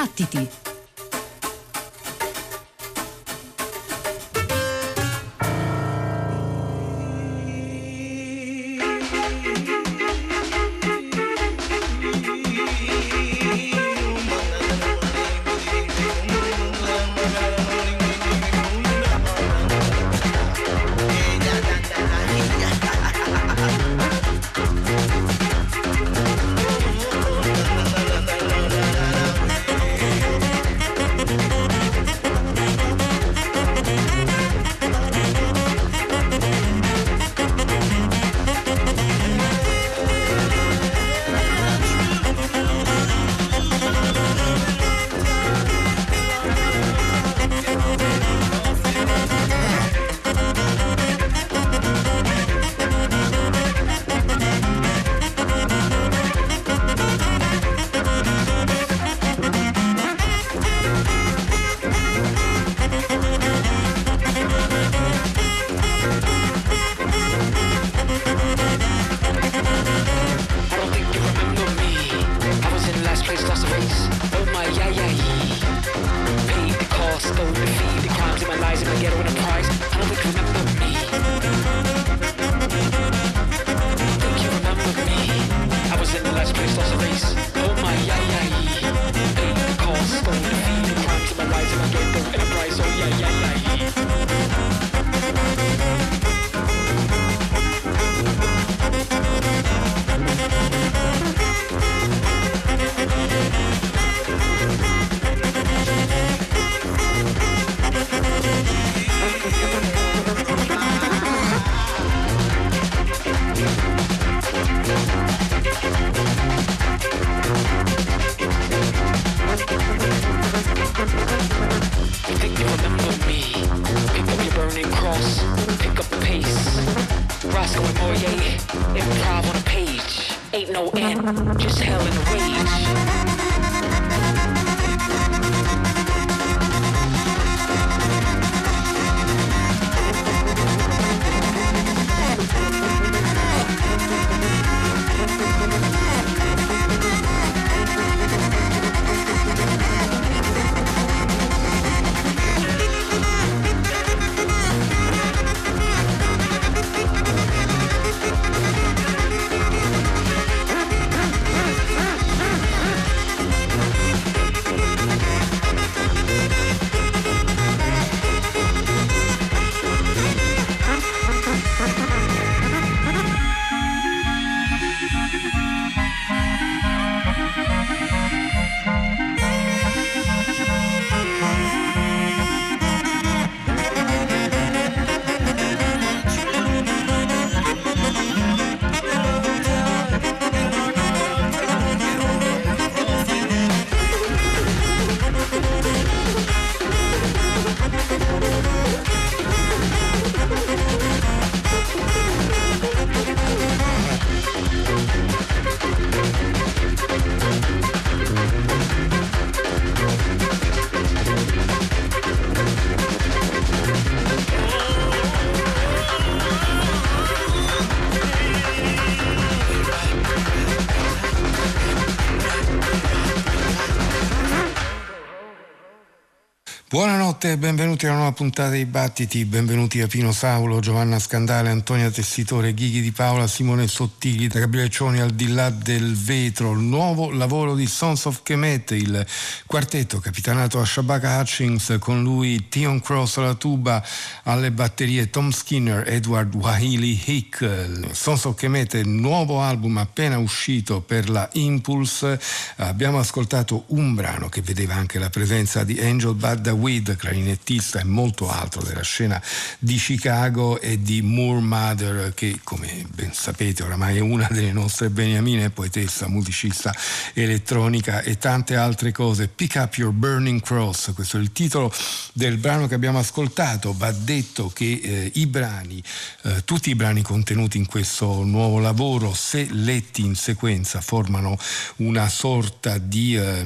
Battiti! Just hell Buonanotte e benvenuti a una nuova puntata dei Battiti, benvenuti a Pino Saulo, Giovanna Scandale, Antonia Tessitore, Ghighi di Paola, Simone Sottili, da Gabriele Cioni al di là del vetro, il nuovo lavoro di Sons of Kemet, il quartetto capitanato a Shabaka Hutchings, con lui Tion Cross alla tuba, alle batterie Tom Skinner, Edward Wahili Hick, Sons of Kemet, nuovo album appena uscito per la Impulse, abbiamo ascoltato un brano che vedeva anche la presenza di Angel Bad Weed, clarinettista e molto altro della scena di Chicago e di Moore Mother che come ben sapete oramai è una delle nostre beniamine, poetessa, musicista elettronica e tante altre cose. Pick Up Your Burning Cross, questo è il titolo del brano che abbiamo ascoltato, va detto che eh, i brani, eh, tutti i brani contenuti in questo nuovo lavoro, se letti in sequenza, formano una sorta di eh,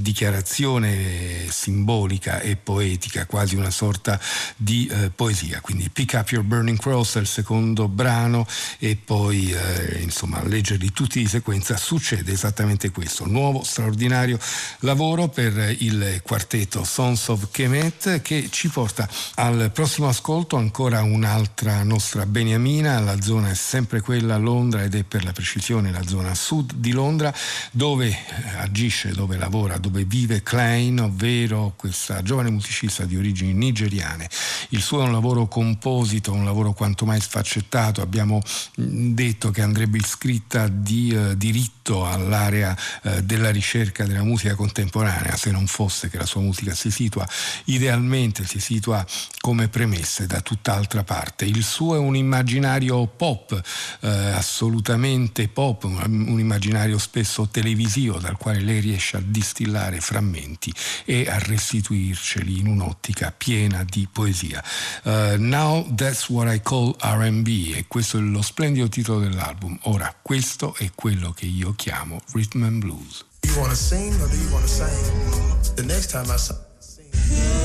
dichiarazione simbolica e e poetica, quasi una sorta di eh, poesia. Quindi Pick Up Your Burning Cross è il secondo brano e poi eh, insomma leggerli tutti di sequenza succede esattamente questo. Nuovo straordinario lavoro per il quartetto Sons of Kemet che ci porta al prossimo ascolto ancora un'altra nostra beniamina, la zona è sempre quella Londra ed è per la precisione la zona sud di Londra dove eh, agisce, dove lavora, dove vive Klein, ovvero questa giovane musicista di origini nigeriane. Il suo è un lavoro composito, un lavoro quanto mai sfaccettato, abbiamo mm, detto che andrebbe iscritta di eh, diritto all'area eh, della ricerca della musica contemporanea, se non fosse che la sua musica si situa idealmente, si situa come premesse da tutt'altra parte. Il suo è un immaginario pop, eh, assolutamente pop, un immaginario spesso televisivo dal quale lei riesce a distillare frammenti e a restituirceli in un'ottica piena di poesia. Uh, Now That's What I Call RB e questo è lo splendido titolo dell'album. Ora, questo è quello che io chiamo Rhythm and Blues. You wanna sing or do you wanna sing? The next time I sing.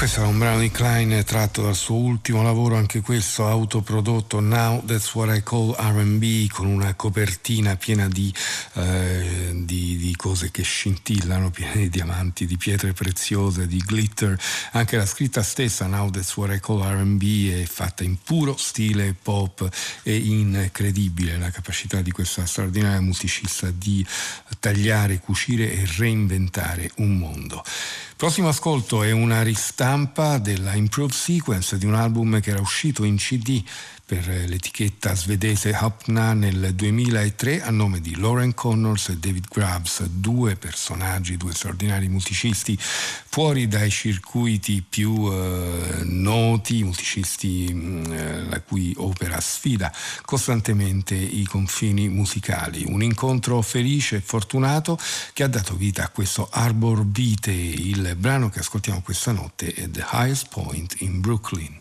Questo era un brano di Klein tratto dal suo ultimo lavoro, anche questo autoprodotto Now That's What I Call RB, con una copertina piena di, eh, di, di, cose che scintillano, piena di diamanti, di pietre preziose, di glitter. Anche la scritta stessa, Now That's What I Call RB, è fatta in puro stile pop e incredibile la capacità di questa straordinaria musicista di tagliare, cucire e reinventare un mondo. Prossimo ascolto è una ristampa della Improved Sequence di un album che era uscito in CD per l'etichetta svedese Hapna nel 2003 a nome di Lauren Connors e David Grubbs, due personaggi, due straordinari musicisti fuori dai circuiti più eh, noti, musicisti mh, mm, eh, la cui opera sfida costantemente i confini musicali. Un incontro felice e fortunato che ha dato vita a questo Arbor Vitae, il brano che ascoltiamo questa notte è The Highest Point in Brooklyn.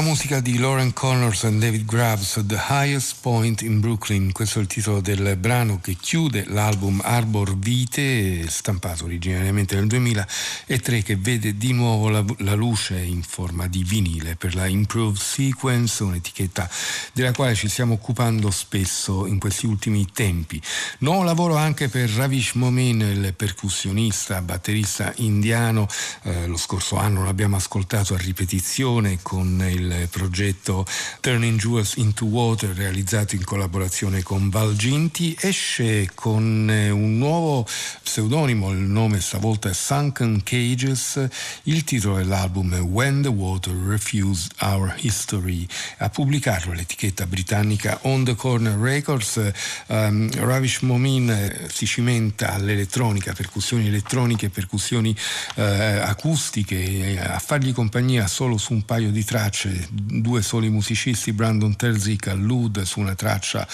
La musica di Lauren Connors e David Grubbs, The Highest Point in Brooklyn, questo è il titolo del brano che chiude l'album Arbor Vite, stampato originariamente nel 2003, che vede di nuovo la, la luce in forma di vinile per la Improved Sequence, un'etichetta della quale ci stiamo occupando spesso in questi ultimi tempi. Nuovo lavoro anche per Ravish Momin, il percussionista, batterista indiano, eh, lo scorso anno l'abbiamo ascoltato a ripetizione con il progetto Turning Jewels into Water realizzato in collaborazione con Valginti, esce con eh, un nuovo pseudonimo, il nome stavolta è Sunken Cages, il titolo dell'album è When the Water Refused Our History. A pubblicarlo l'etichetta britannica On the Corner Records, um, Ravish Momin eh, si cimenta all'elettronica, percussioni elettroniche, percussioni uh, acustiche, a fargli compagnia solo su un paio di tracce due soli musicisti, Brandon Terzik al Lud su una traccia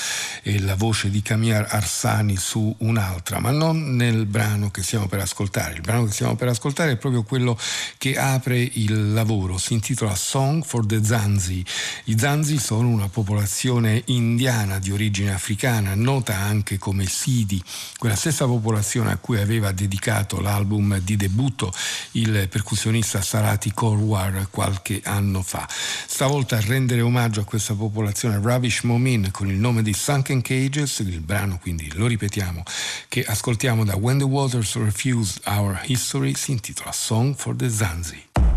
e la voce di Camille Arsani su un'altra, ma non nel brano che stiamo per ascoltare. Il brano che stiamo per ascoltare è proprio quello che apre il lavoro, si intitola Song for the Zanzi. I Zanzi sono una popolazione indiana di origine africana, nota anche come Sidi, quella stessa popolazione a cui aveva dedicato l'album di debutto il percussionista Sarati Korwar qualche anno fa. Stavolta a rendere omaggio a questa popolazione Ravish Momin con il nome di Sunken Cages, il brano quindi lo ripetiamo che ascoltiamo da When the Waters Refused Our History si intitola Song for the Zanzi.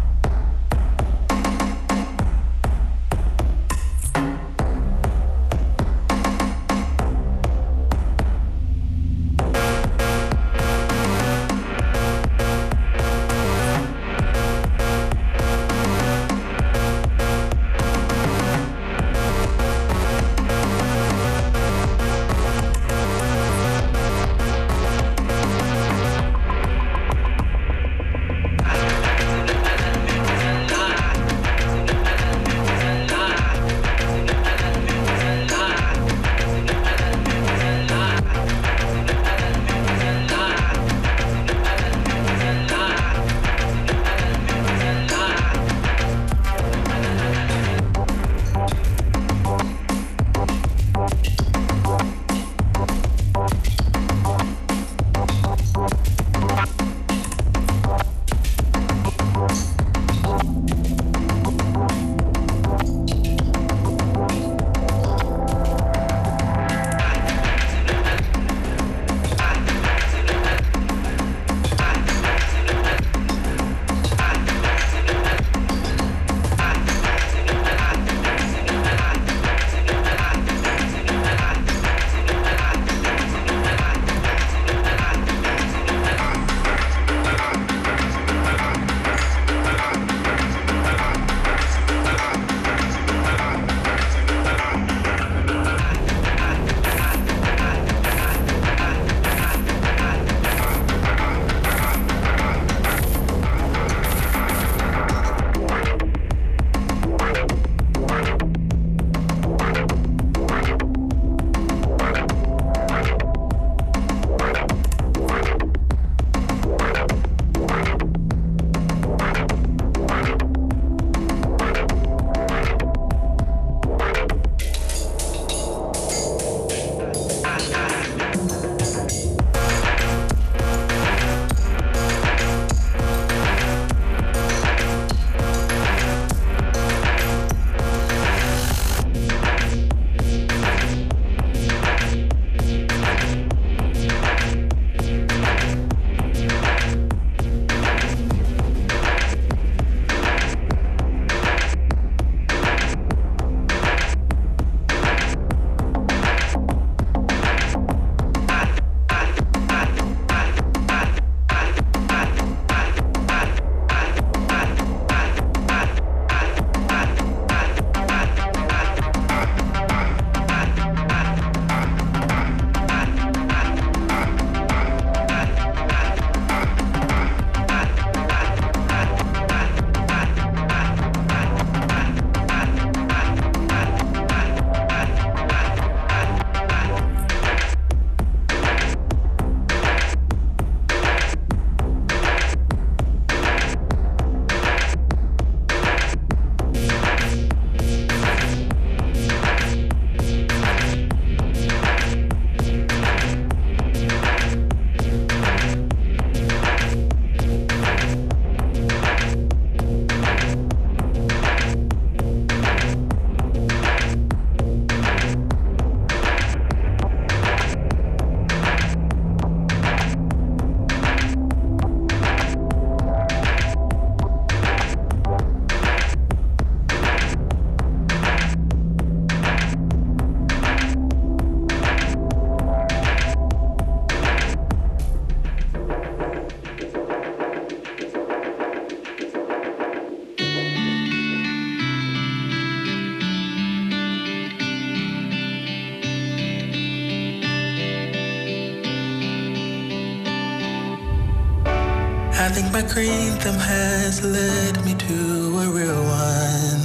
Cream has led me to a real one.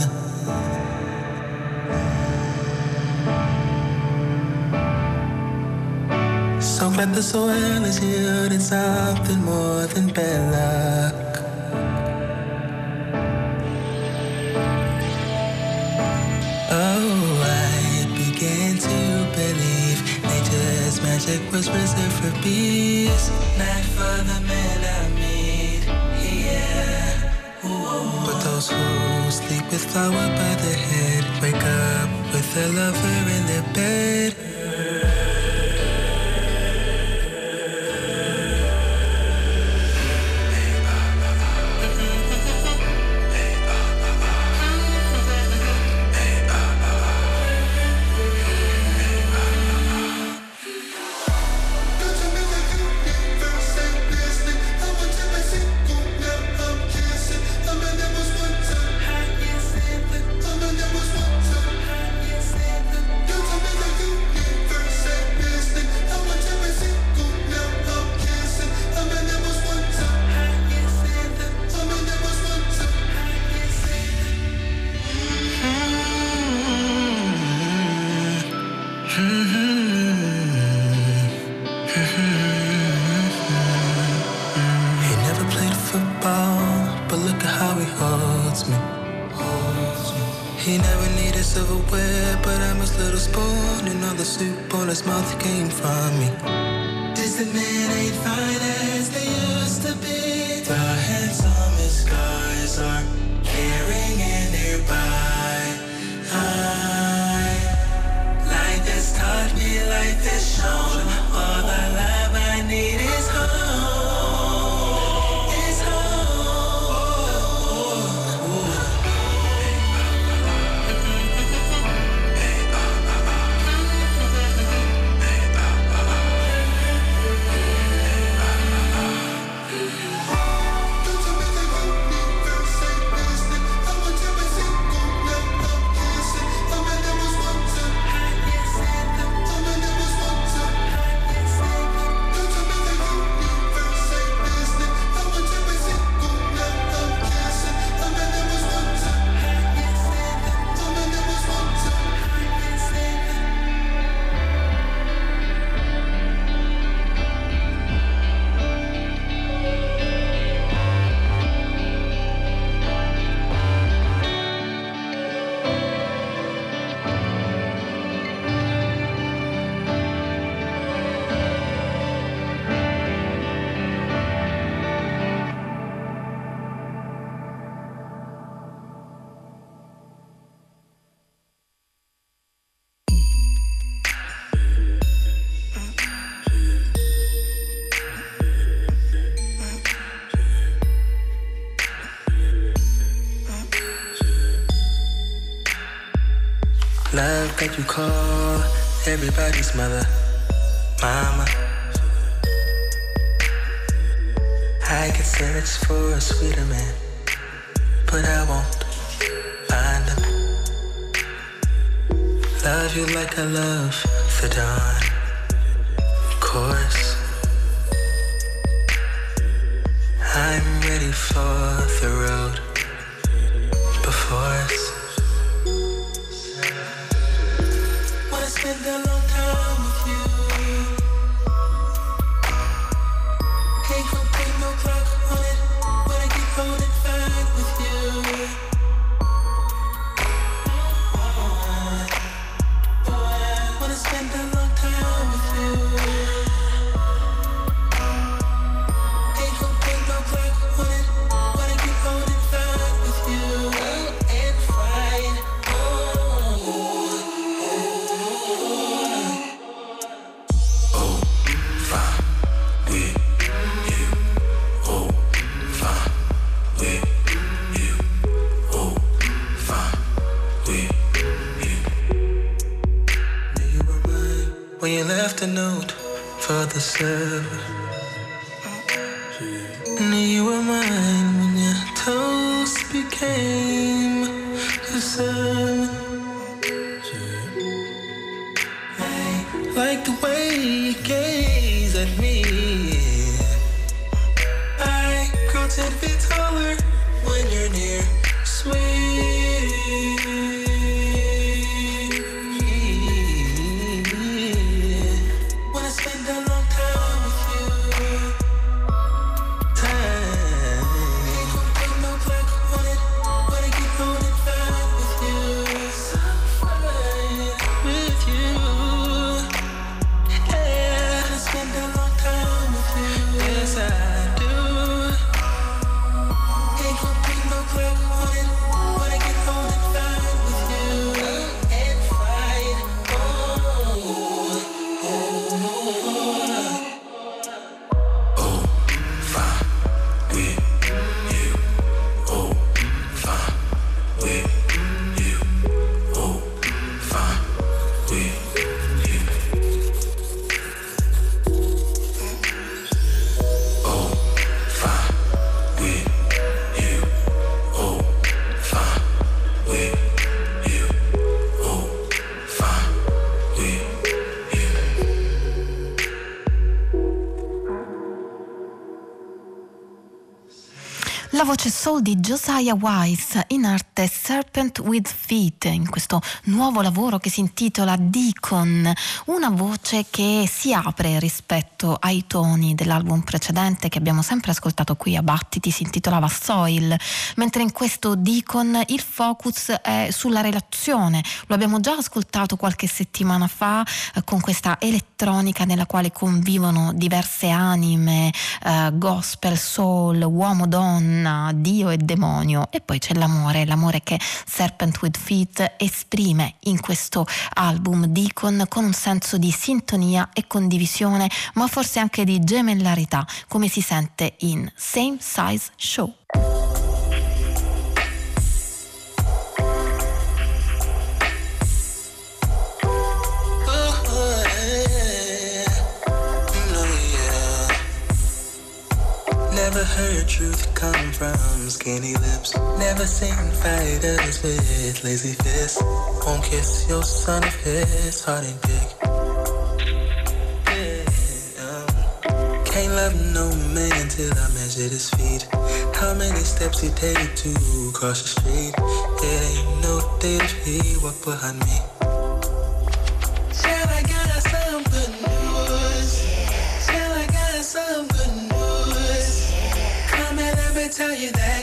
So glad the soil has yielded something more than bad luck. Oh, I began to believe nature's magic was reserved for bees, not for the with flower by their head wake up with a lover in their bed. That you call everybody's mother, mama. I could search for a sweeter man, but I won't find him. Love you like I love the dawn, of course. I'm ready for the road voce soul di Josiah Wise in arte Serpent with Feet in questo nuovo lavoro che si intitola Deacon, una voce che si apre rispetto ai toni dell'album precedente che abbiamo sempre ascoltato qui a Battiti, si intitolava Soil, mentre in questo Deacon il focus è sulla relazione, lo abbiamo già ascoltato qualche settimana fa eh, con questa elettronica nella quale convivono diverse anime, eh, gospel, soul, uomo-donna, Dio e demonio e poi c'è l'amore, l'amore che Serpent with Feet esprime in questo album Deacon con un senso di sintonia e condivisione, ma forse anche di gemellarità, come si sente in Same Size Show. Never heard truth come from skinny lips. Never seen fighters with lazy fists. Won't kiss your son if his heart ain't big. Can't love no man till I measure his feet. How many steps he take to cross the street? It ain't no date if he walk behind me. Tell you that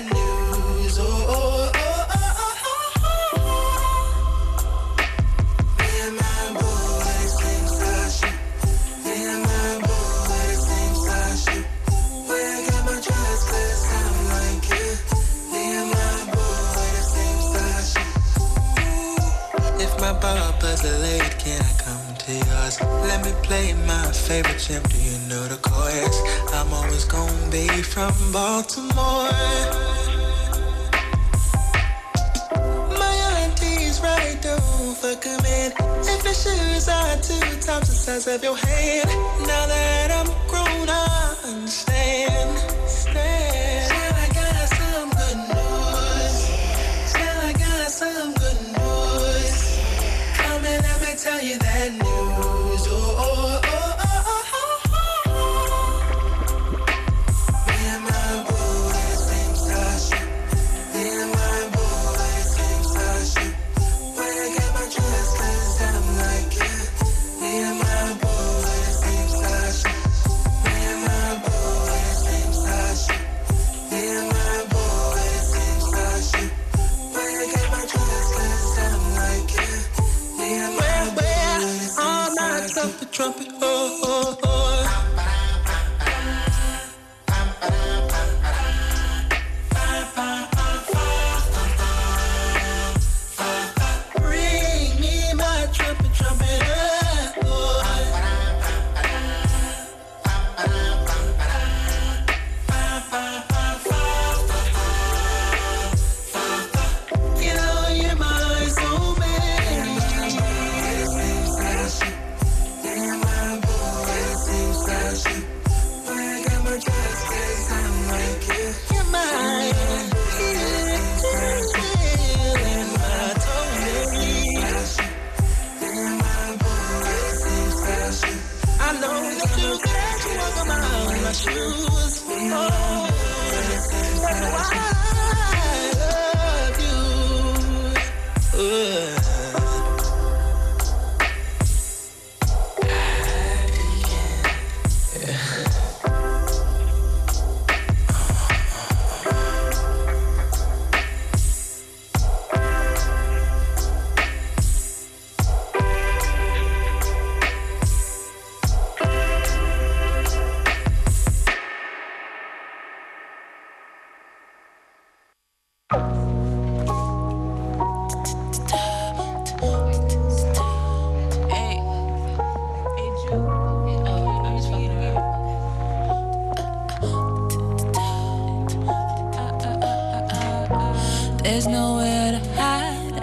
Play my favorite champ. Do you know the chorus? I'm always gonna be from Baltimore. My auntie's right, fuck 'em in. If your shoes are two times the size of your hand, now that I'm grown, I understand. Stand. Tell I got some good news. Tell I got some good news. Come and let me tell you that news is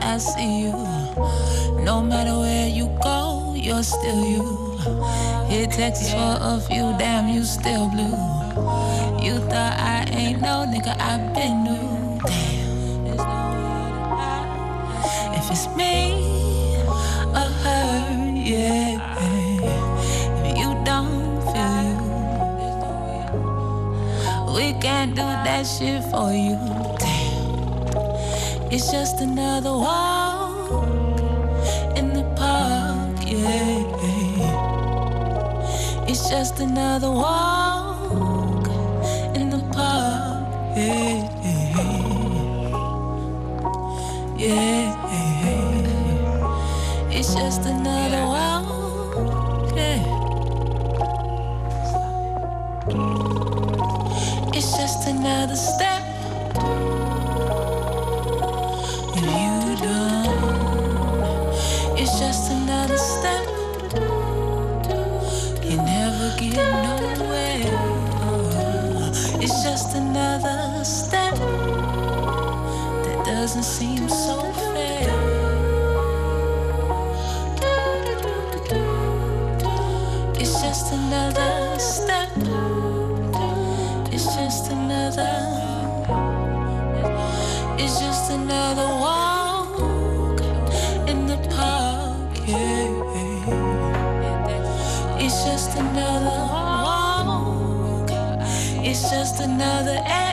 I see you. No matter where you go, you're still you. Hit Texas for a few, damn, you still blue. You thought I ain't no nigga, I been new. Damn. If it's me or her, yeah. If you don't feel you, we can't do that shit for you. It's just another walk in the park, yeah. It's just another walk in the park, yeah. Yeah. It's just another walk. It's just another step. Another. Eh,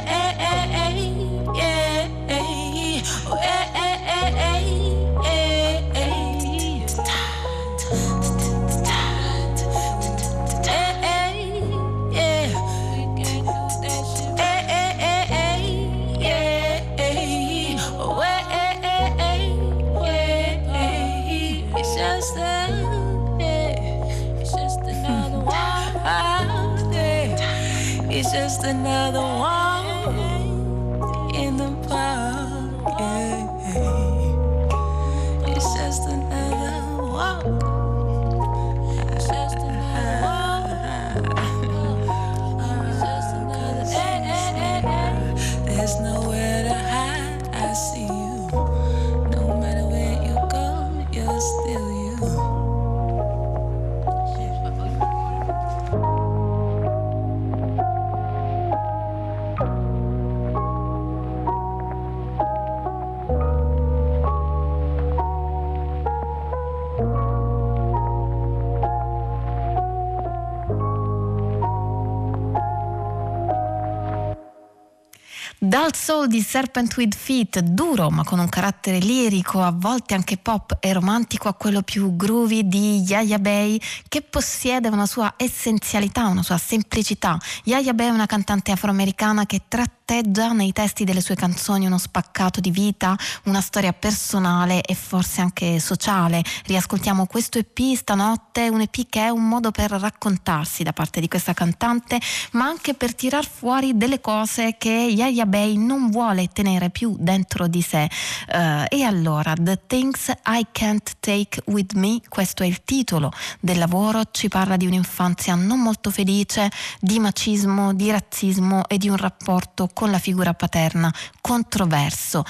Dal soul di Serpent with Feet, duro ma con un carattere lirico, a volte anche pop e romantico, a quello più groovy di Yaya Bay, che possiede una sua essenzialità, una sua semplicità. Yaya Bay è una cantante afroamericana che tratteggia nei testi delle sue canzoni uno spaccato di vita, una storia personale e forse anche sociale. Riascoltiamo questo EP stanotte, un EP che è un modo per raccontarsi da parte di questa cantante, ma anche per tirar fuori delle cose che Yaya Bay non vuole tenere più dentro di sé. Eh, e allora, The Things I Can't Take With Me, questo è il titolo del lavoro, ci parla di un'infanzia non molto felice, di macismo, di razzismo e di un rapporto con la figura paterna controverso.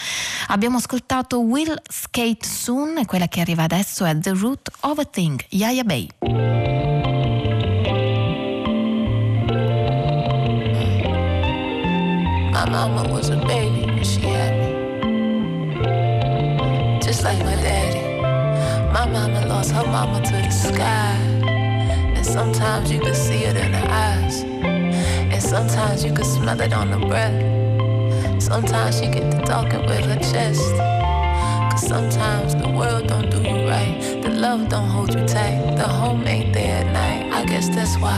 Abbiamo ascoltato Will Skate Soon e quella che arriva adesso è The Root of a Thing, Yaya Bay. My mama was a baby when she had me. Just like my daddy. My mama lost her mama to the sky. And sometimes you could see it in her eyes. And sometimes you could smell it on her breath. Sometimes she get to talking with her chest. Cause sometimes the world don't do you right. The love don't hold you tight. The home ain't there at night. I guess that's why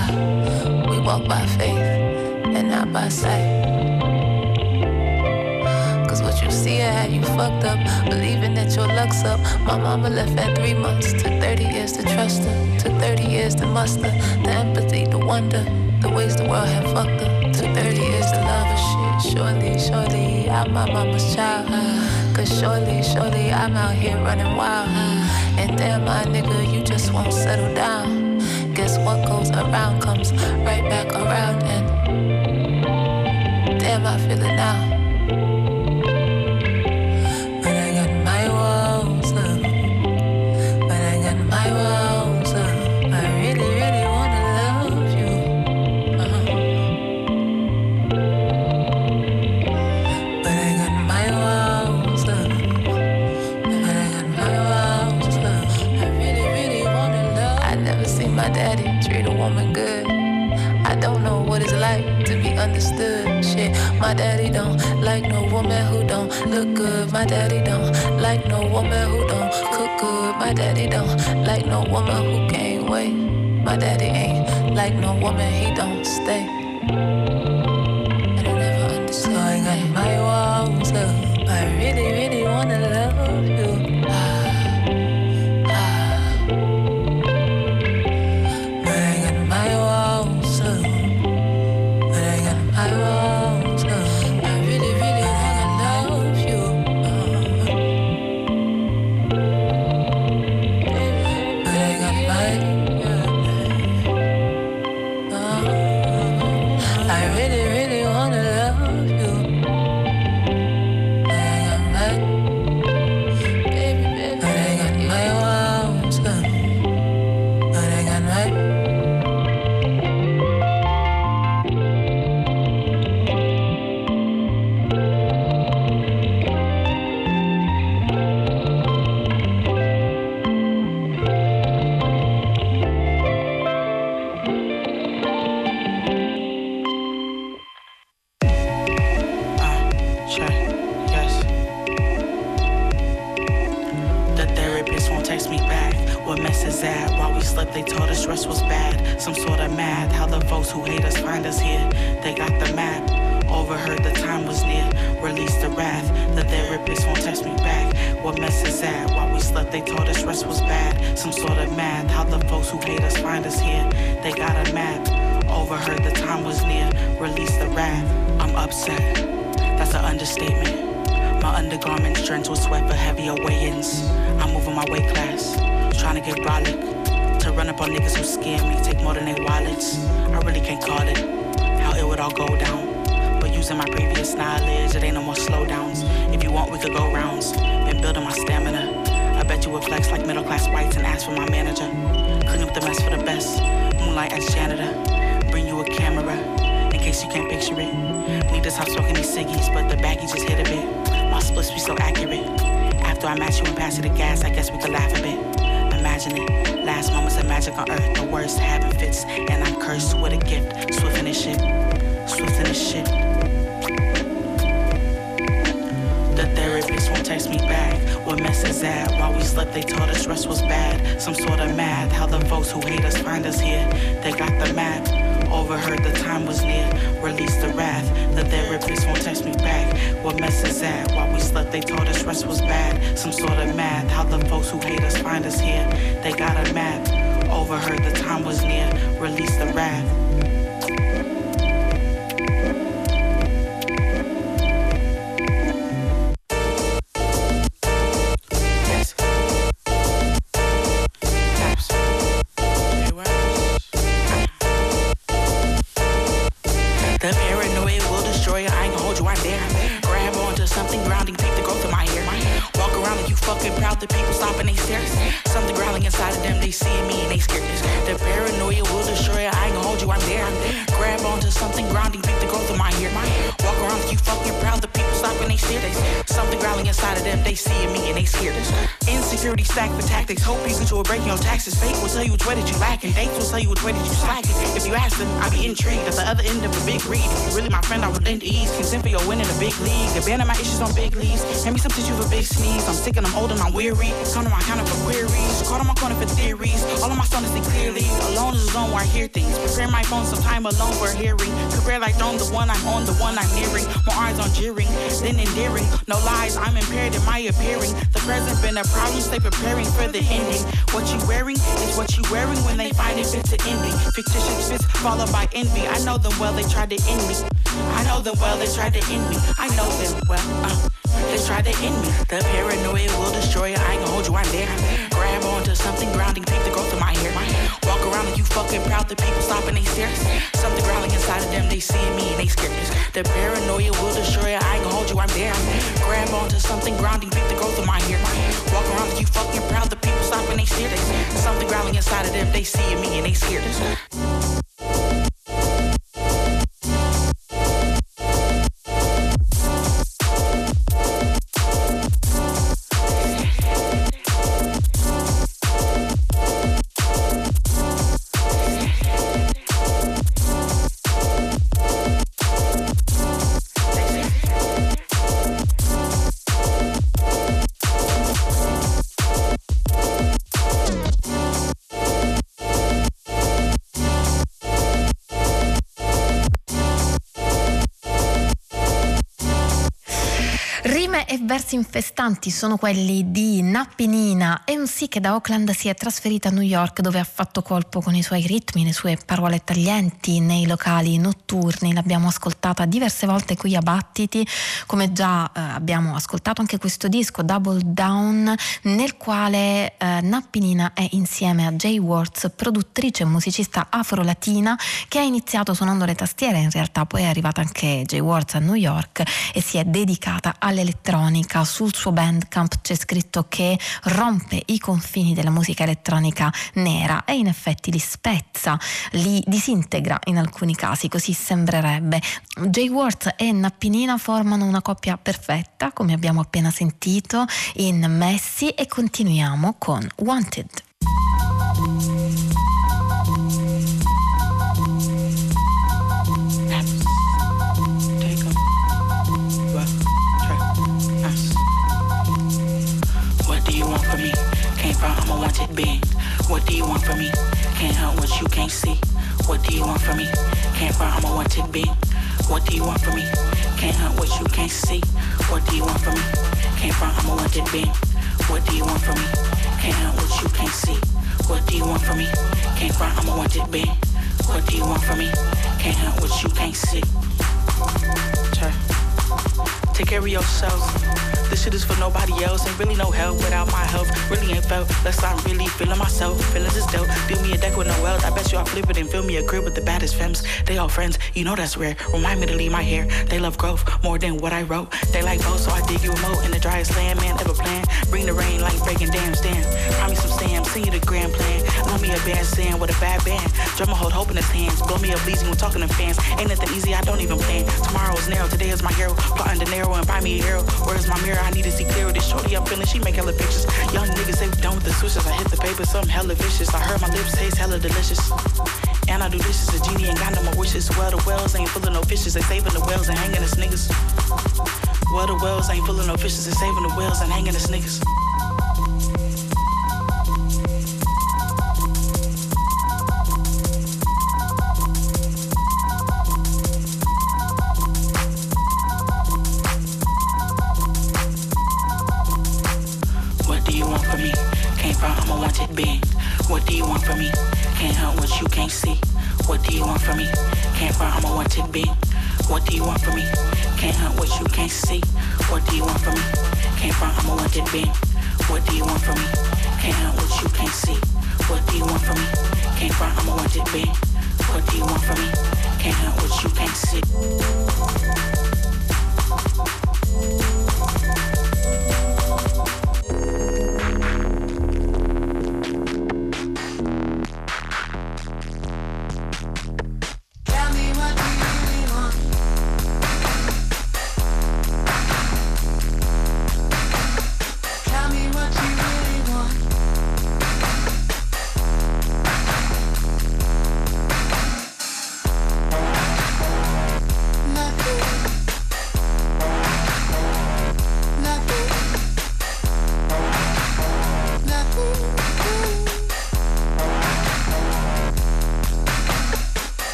we walk by faith and not by sight. See had you fucked up, believing that your luck's up. My mama left at three months, took 30 years to trust her, took 30 years to muster the empathy, the wonder, the ways the world had fucked her, took 30 years to love her shit. Surely, surely, I'm my mama's child. Cause surely, surely, I'm out here running wild. And damn, my nigga, you just won't settle down. Guess what goes around comes right back around, and damn, I feel it now. Understood. Shit, My daddy don't like no woman who don't look good. My daddy don't like no woman who don't cook good. My daddy don't like no woman who can't wait. My daddy ain't like no woman, he don't stay. I don't ever understand. So I got my walls up. I really, really wanna love you, what did you like? tell you which way that you slacking. If you ask them, I'd be intrigued. At the other end of a big read, if really my friend, I would lend ease. Consent for your win in the big league. Abandon my issues on big leaves. Hand me some tissue for big sneeze. I'm sick and I'm old and I'm weary. Counting my counter for queries. Caught on my corner for theories. All of my son is clearly. Alone is the zone where I hear things. Prepare my phone some time alone for hearing. Prepare like do the one I'm on, the one I'm nearing. My eyes on jeering, then endearing. No lies, I'm impaired in my appearing. The present been a problem, stay preparing for the ending. What you wearing is what you wearing when they find it followed by envy. I know them well, they tried to end me. I know them well, they tried to end me. I know them well. Uh, they tried to end me. The paranoia will destroy you. I ain't gonna hold you, I'm there. Grab onto something grounding, peep the growth of my hair. Walk around like you fucking proud that people stop and they stare. Something growling inside of them, they see me and they scared. The paranoia will destroy you. I ain't gonna hold you, I'm there. Grab onto something grounding, peep the growth of my hair. Walk around like you fucking proud that people stop and they stare. Something growling inside of them, they see me and they scared. E versi infestanti sono quelli di Nappi Nina un sì che da Oakland si è trasferita a New York dove ha fatto colpo con i suoi ritmi, le sue parole taglienti nei locali notturni. L'abbiamo ascoltata diverse volte qui a Battiti, come già eh, abbiamo ascoltato anche questo disco Double Down nel quale eh, Nappi Nina è insieme a Jay Words, produttrice e musicista afro-latina che ha iniziato suonando le tastiere, in realtà poi è arrivata anche Jay Words a New York e si è dedicata all'elettronica. Sul suo bandcamp c'è scritto che rompe i confini della musica elettronica nera e in effetti li spezza, li disintegra in alcuni casi, così sembrerebbe. Jay Worth e Nappinina formano una coppia perfetta, come abbiamo appena sentito, in Messi e continuiamo con Wanted. Wanted being. What do you want from me? Can't help what you can't see. What do you want from me? Can't find I'm a wanted. What do you want from me? Can't help what you can't see. What do you want from me? Can't find I'm a wanted. What do you want from me? Can't help what you can't see. What do you want from me? Can't find I'm a wanted. What do you want from me? Can't help what you can't see. Take care of yourself. This shit is for nobody else. Ain't really no help without my help. Really ain't felt less I'm really feeling myself. Feelings is dope. Deal me a deck with no wealth. I bet you I'll flip it and fill me a crib with the baddest femmes. They all friends, you know that's rare. Remind me to leave my hair. They love growth more than what I wrote. They like both, so I dig you a moat in the driest land. Man, ever plan. Bring the rain like breaking dams. Damn. Promise some Sam. Send you the grand plan. Love me a bad sand with a bad band. Drummer hold hope in his hands. Blow me up bleeding when talking to fans. Ain't nothing easy, I don't even plan. Tomorrow's narrow, today is my hero. Plotting to narrow and buy me a hero. Where's my mirror? I need to see clearer this shorty I'm feeling, she make hella pictures. Young niggas, they done with the switches. I hit the paper, something hella vicious. I heard my lips taste hella delicious. And I do dishes, a genie ain't got no more wishes. Well, the wells ain't full of no fishes, they saving the wells and hanging us niggas. Well, the wells ain't full of no fishes, they saving the wells and hanging us niggas. What do you want from me? Can't help what you can't see. What do you want from me? Can't find I'm a wanted being. What do you want from me? Can't help what you can't see. What do you want from me? Can't find I'm a wanted being. What do you want from me? Can't help what you can't see. What do you want from me? Can't find I'm a wanted being. What do you want from me? Can't help what you can't see.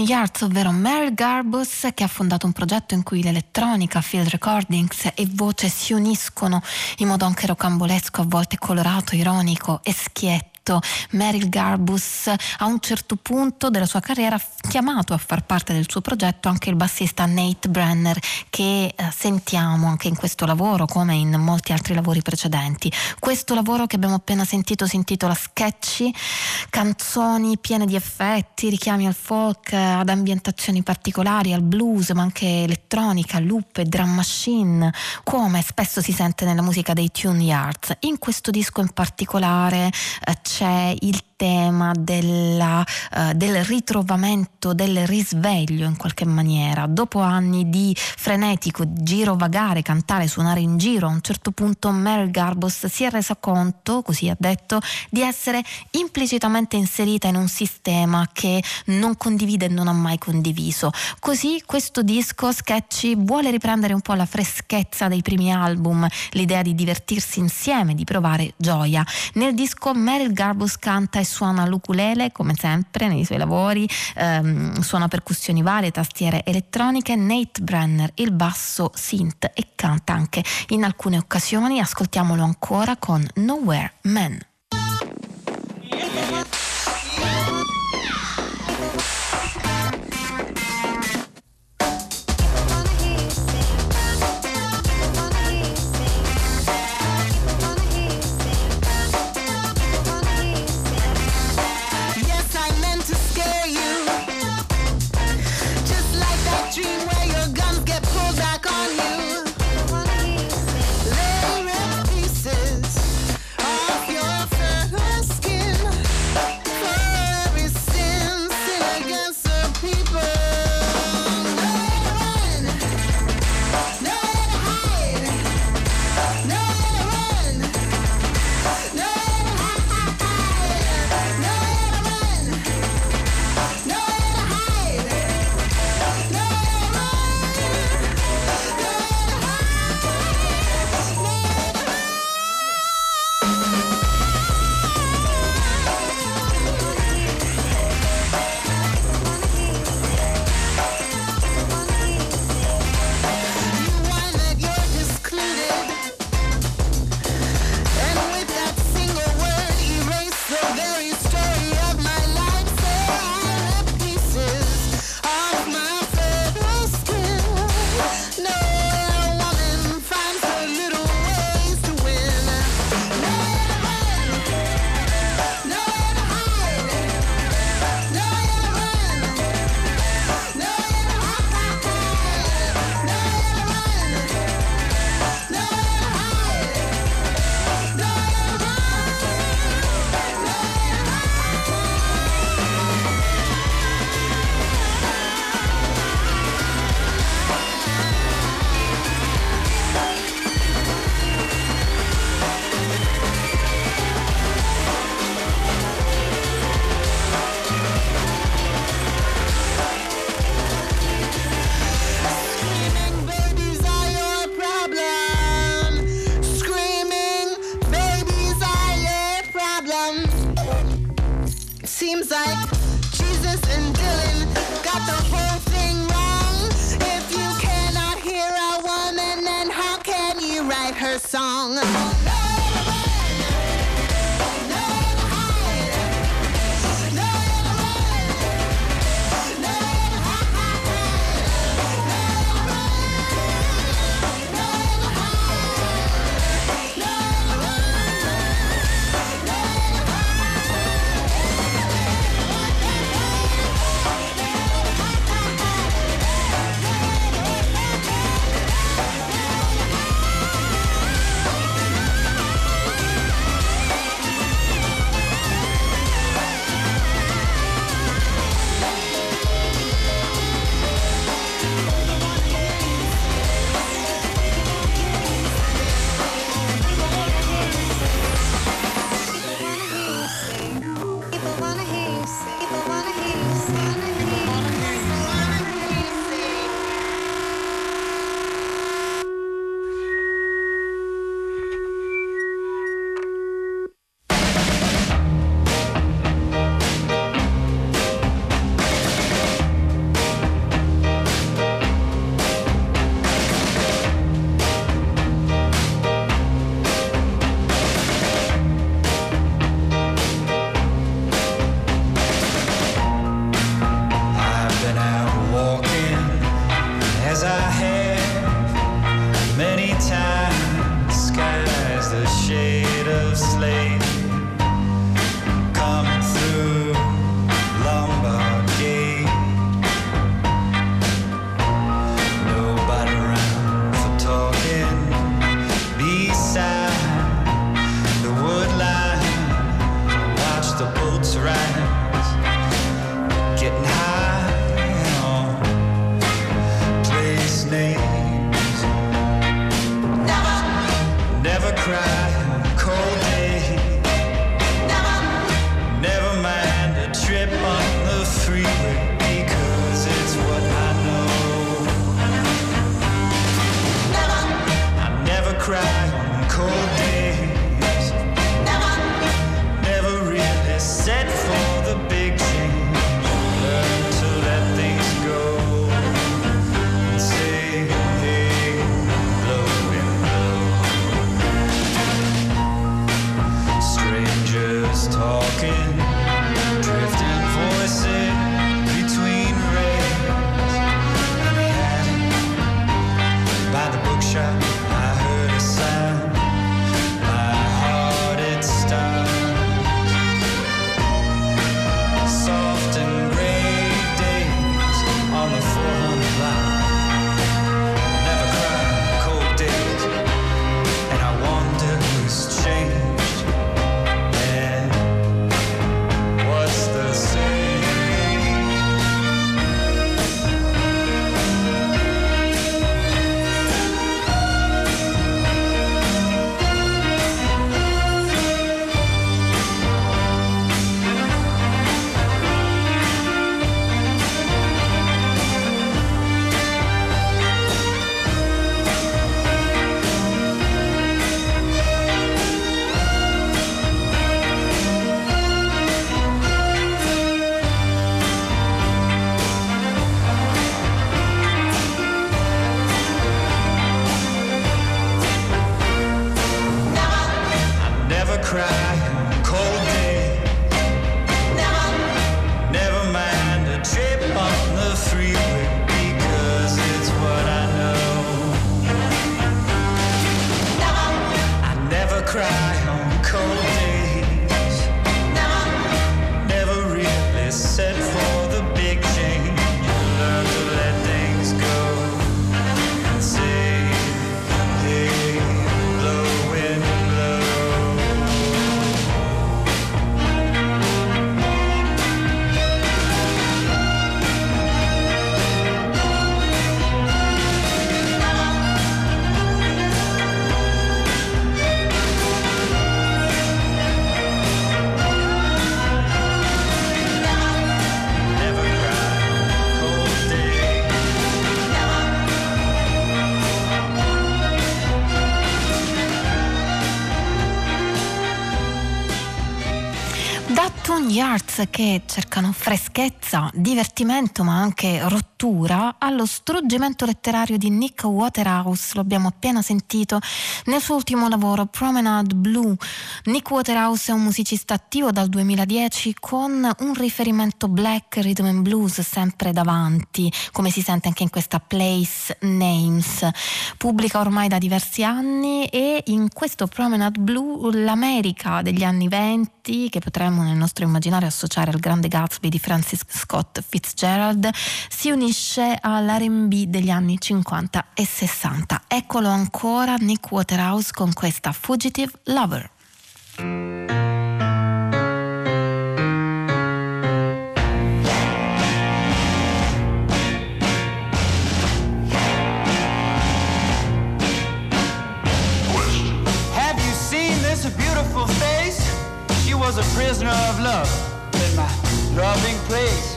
Tune Yards, ovvero Mary Garbus, che ha fondato un progetto in cui l'elettronica, field recordings e voce si uniscono in modo anche rocambolesco, a volte colorato, ironico e schietto detto Meryl Garbus a un certo punto della sua carriera ha chiamato a far parte del suo progetto anche il bassista Nate Brenner che eh, sentiamo anche in questo lavoro come in molti altri lavori precedenti. Questo lavoro che abbiamo appena sentito si intitola Sketchy, canzoni piene di effetti, richiami al folk, ad ambientazioni particolari, al blues, ma anche elettronica, loop e drum machine, come spesso si sente nella musica dei Tune Yards. In questo disco in particolare eh, c'è il tema della, uh, del ritrovamento, del risveglio in qualche maniera. Dopo anni di frenetico giro vagare, cantare, suonare in giro, a un certo punto Mary Garbus si è resa conto, così ha detto, di essere implicitamente inserita in un sistema che non condivide e non ha mai condiviso. Così questo disco Sketchy vuole riprendere un po' la freschezza dei primi album, l'idea di divertirsi insieme, di provare gioia. Nel disco Meryl Garbus canta e suona l'ukulele come sempre nei suoi lavori, ehm, suona percussioni varie, tastiere elettroniche, Nate Brenner il basso synth e canta anche in alcune occasioni, ascoltiamolo ancora con Nowhere Man. Che cercano freschezza, divertimento ma anche rottura allo struggimento letterario di Nick Waterhouse, lo abbiamo appena sentito nel suo ultimo lavoro Promenade Blue. Nick Waterhouse è un musicista attivo dal 2010 con un riferimento black rhythm and blues sempre davanti, come si sente anche in questa Place Names. Pubblica ormai da diversi anni e in questo Promenade Blue l'America degli anni 20 che potremmo nel nostro immaginario associare al grande Gatsby di Francis Scott Fitzgerald si unisce all'RB degli anni 50 e 60. Eccolo ancora Nick Waterhouse con questa Fugitive Lover. was a prisoner of love in my loving place.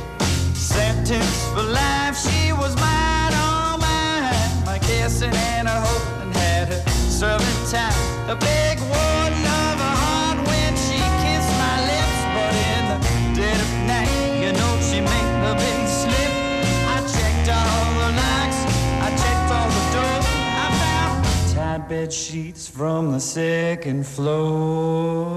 Sentenced for life, she was mine, all mine. My kissing and a hope, and had her serving time. A big war love, a heart when she kissed my lips. But in the dead of night, you know she made the big slip. I checked all the locks, I checked all the doors. I found tied bed sheets from the second floor.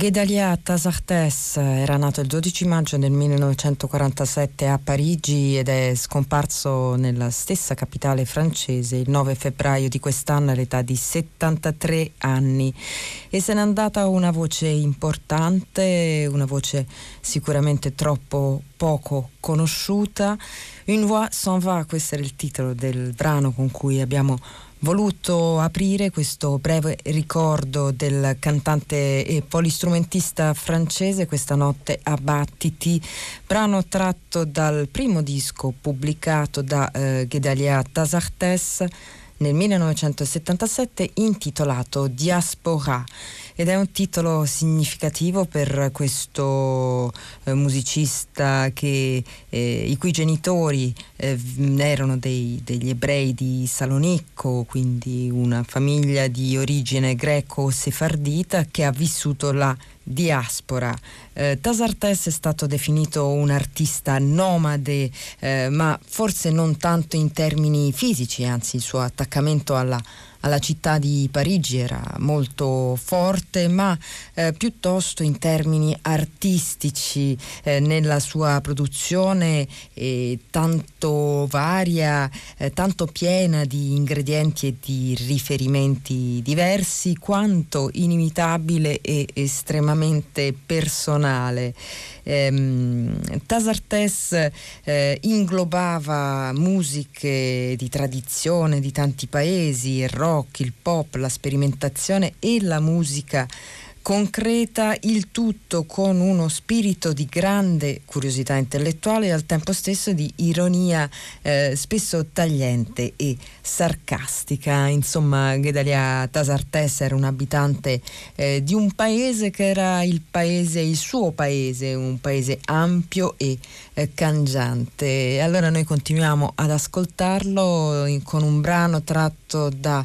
Gedalia Tasartes era nato il 12 maggio del 1947 a Parigi ed è scomparso nella stessa capitale francese il 9 febbraio di quest'anno all'età di 73 anni e se n'è andata una voce importante, una voce sicuramente troppo poco conosciuta. Une voix s'en va, questo era il titolo del brano con cui abbiamo voluto aprire questo breve ricordo del cantante e polistrumentista francese questa notte a Battiti, brano tratto dal primo disco pubblicato da eh, Gedalia Tasartes nel 1977 intitolato Diaspora ed è un titolo significativo per questo eh, musicista che, eh, i cui genitori eh, erano dei, degli ebrei di Salonicco, quindi una famiglia di origine greco-sefardita che ha vissuto la diaspora. Eh, Tasartes è stato definito un artista nomade, eh, ma forse non tanto in termini fisici, anzi il suo attaccamento alla alla città di Parigi era molto forte, ma eh, piuttosto in termini artistici eh, nella sua produzione eh, tanto varia, eh, tanto piena di ingredienti e di riferimenti diversi, quanto inimitabile e estremamente personale. Ehm, Tasartes eh, inglobava musiche di tradizione di tanti paesi, il rock, il pop, la sperimentazione e la musica concreta, il tutto con uno spirito di grande curiosità intellettuale e al tempo stesso di ironia eh, spesso tagliente e sarcastica. Insomma, Gedalia Tasartes era un abitante eh, di un paese che era il paese, il suo paese, un paese ampio e eh, cangiante. Allora noi continuiamo ad ascoltarlo in, con un brano tratto da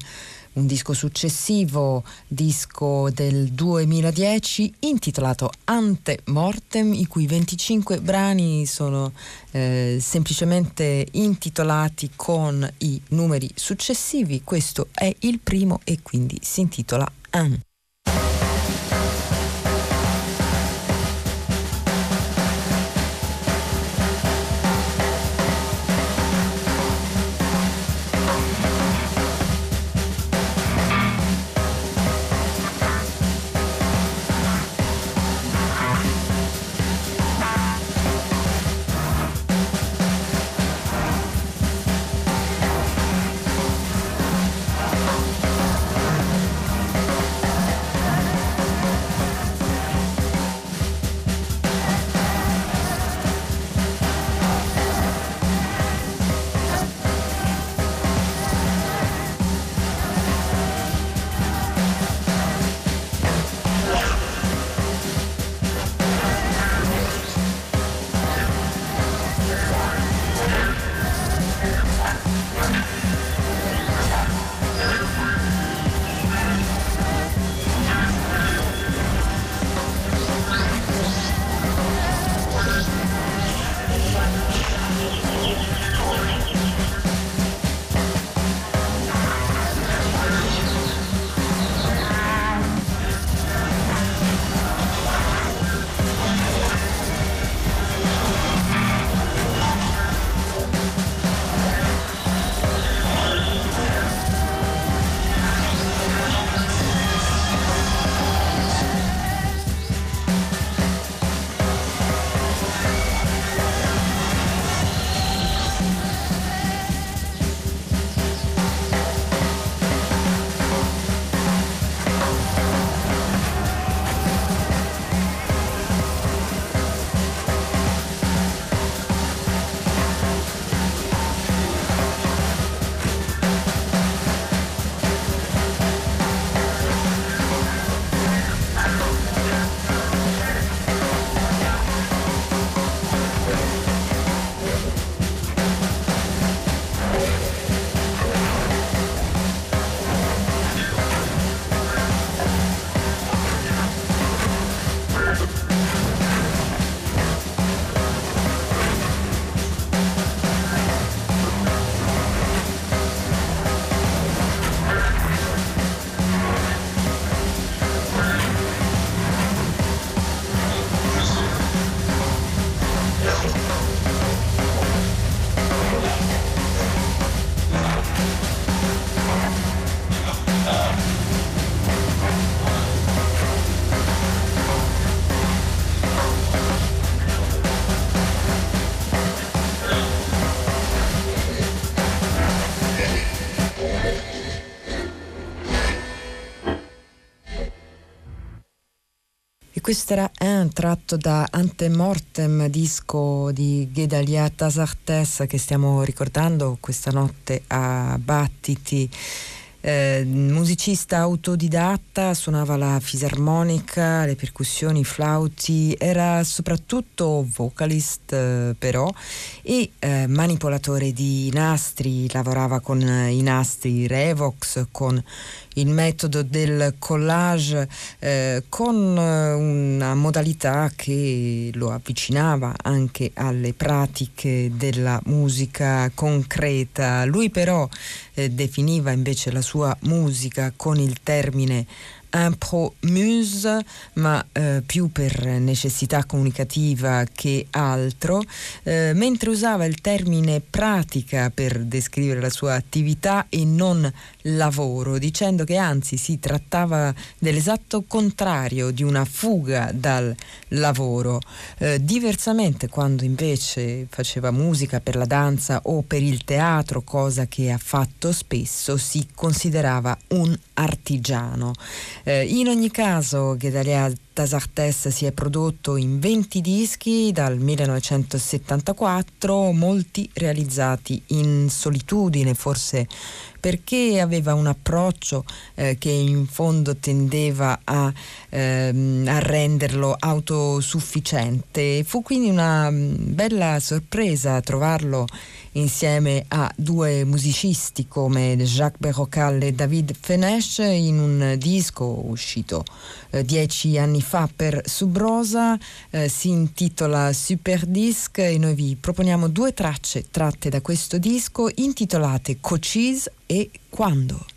un disco successivo, disco del 2010 intitolato Ante Mortem, i cui 25 brani sono eh, semplicemente intitolati con i numeri successivi. Questo è il primo e quindi si intitola An. Questo era un tratto da Antemortem, disco di Gedalia Tasartes che stiamo ricordando questa notte a Battiti. Eh, musicista autodidatta, suonava la fisarmonica, le percussioni, i flauti, era soprattutto vocalist eh, però e eh, manipolatore di nastri, lavorava con i nastri Revox, con il metodo del collage eh, con una modalità che lo avvicinava anche alle pratiche della musica concreta. Lui però eh, definiva invece la sua musica con il termine impro-muse, ma eh, più per necessità comunicativa che altro, eh, mentre usava il termine pratica per descrivere la sua attività e non lavoro, dicendo che anzi si trattava dell'esatto contrario di una fuga dal lavoro. Eh, diversamente quando invece faceva musica per la danza o per il teatro, cosa che ha fatto spesso, si considerava un artigiano. Eh, in ogni caso, Gedalia Tasartes si è prodotto in 20 dischi dal 1974, molti realizzati in solitudine, forse perché aveva un approccio eh, che in fondo tendeva a, ehm, a, renderlo autosufficiente. Fu quindi una mm, bella sorpresa trovarlo insieme a due musicisti come Jacques Berrocal e David Fenesh in un disco uscito eh, dieci anni fa per Subrosa, eh, si intitola Super Disc e noi vi proponiamo due tracce tratte da questo disco intitolate Cochise e Quando.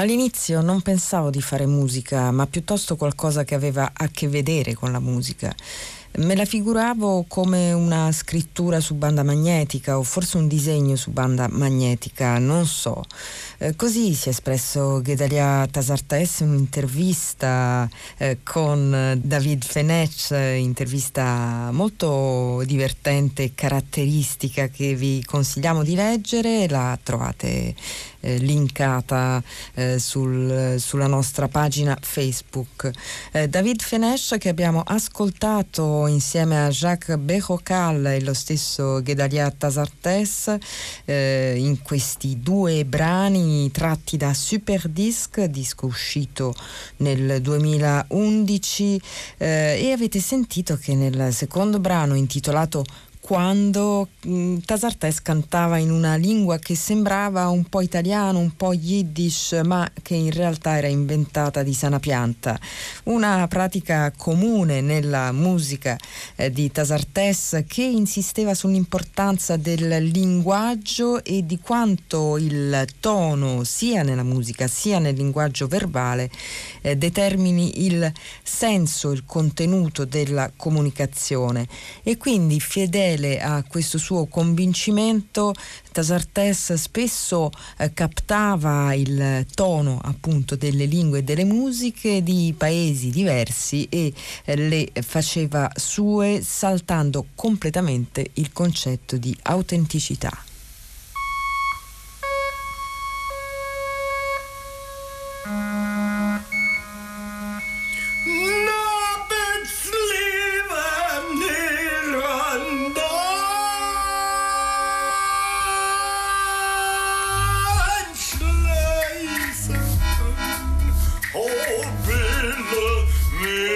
All'inizio non pensavo di fare musica, ma piuttosto qualcosa che aveva a che vedere con la musica. Me la figuravo come una scrittura su banda magnetica o forse un disegno su banda magnetica, non so. Eh, così si è espresso Gedalia Tasartes in un'intervista eh, con David Fenech, intervista molto divertente e caratteristica che vi consigliamo di leggere, la trovate eh, linkata eh, sul, sulla nostra pagina Facebook. Eh, David Fenech che abbiamo ascoltato insieme a Jacques Bejocal e lo stesso Gedalia Tasartes eh, in questi due brani tratti da Super Disc, disco uscito nel 2011 eh, e avete sentito che nel secondo brano intitolato quando mh, Tasartes cantava in una lingua che sembrava un po' italiano, un po' yiddish, ma che in realtà era inventata di sana pianta. Una pratica comune nella musica eh, di Tasartes che insisteva sull'importanza del linguaggio e di quanto il tono, sia nella musica sia nel linguaggio verbale, eh, determini il senso, il contenuto della comunicazione. E quindi fedele a questo suo convincimento, Tasartes spesso eh, captava il tono appunto delle lingue e delle musiche di paesi diversi e eh, le faceva sue saltando completamente il concetto di autenticità. Yeah.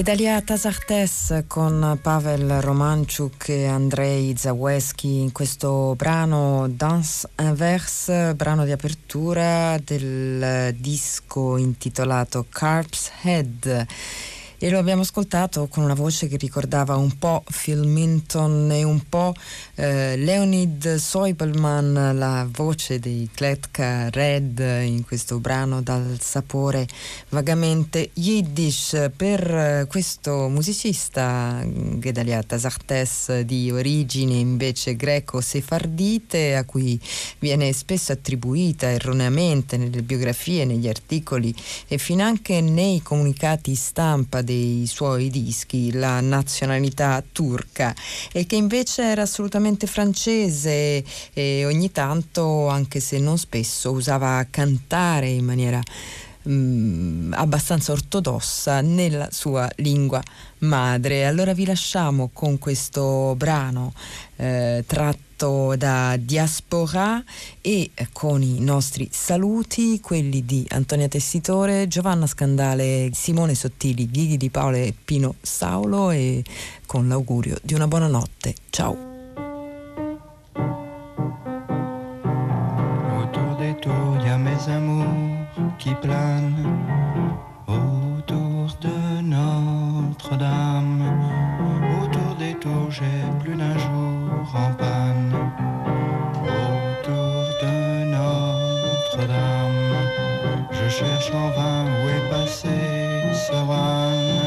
Gedalia Tasartes con Pavel Romanchuk e Andrei Zaweschi in questo brano Dance Inverse, brano di apertura del disco intitolato Carp's Head e lo abbiamo ascoltato con una voce che ricordava un po' Phil Minton e un po' eh, Leonid Soibelman, la voce dei Kletka Red in questo brano dal sapore vagamente yiddish per eh, questo musicista Gedalia Tasartes di origine invece greco-sefardite a cui viene spesso attribuita erroneamente nelle biografie, negli articoli e finanche nei comunicati stampa dei suoi dischi la nazionalità turca e che invece era assolutamente francese e ogni tanto, anche se non spesso, usava cantare in maniera mh, mm, abbastanza ortodossa nella sua lingua madre. Allora vi lasciamo con questo brano eh, tratto da Diaspora e con i nostri saluti, quelli di Antonia Tessitore, Giovanna Scandale, Simone Sottili, Ghighi di Paolo e Pino Saulo e con l'augurio di una buona notte. Ciao! Autour des tours, y a mes amours qui planent autour de Notre-Dame. Autour des tours, j'ai plus d'un jour en panne. Autour de Notre-Dame, je cherche en vain où est passé. Autour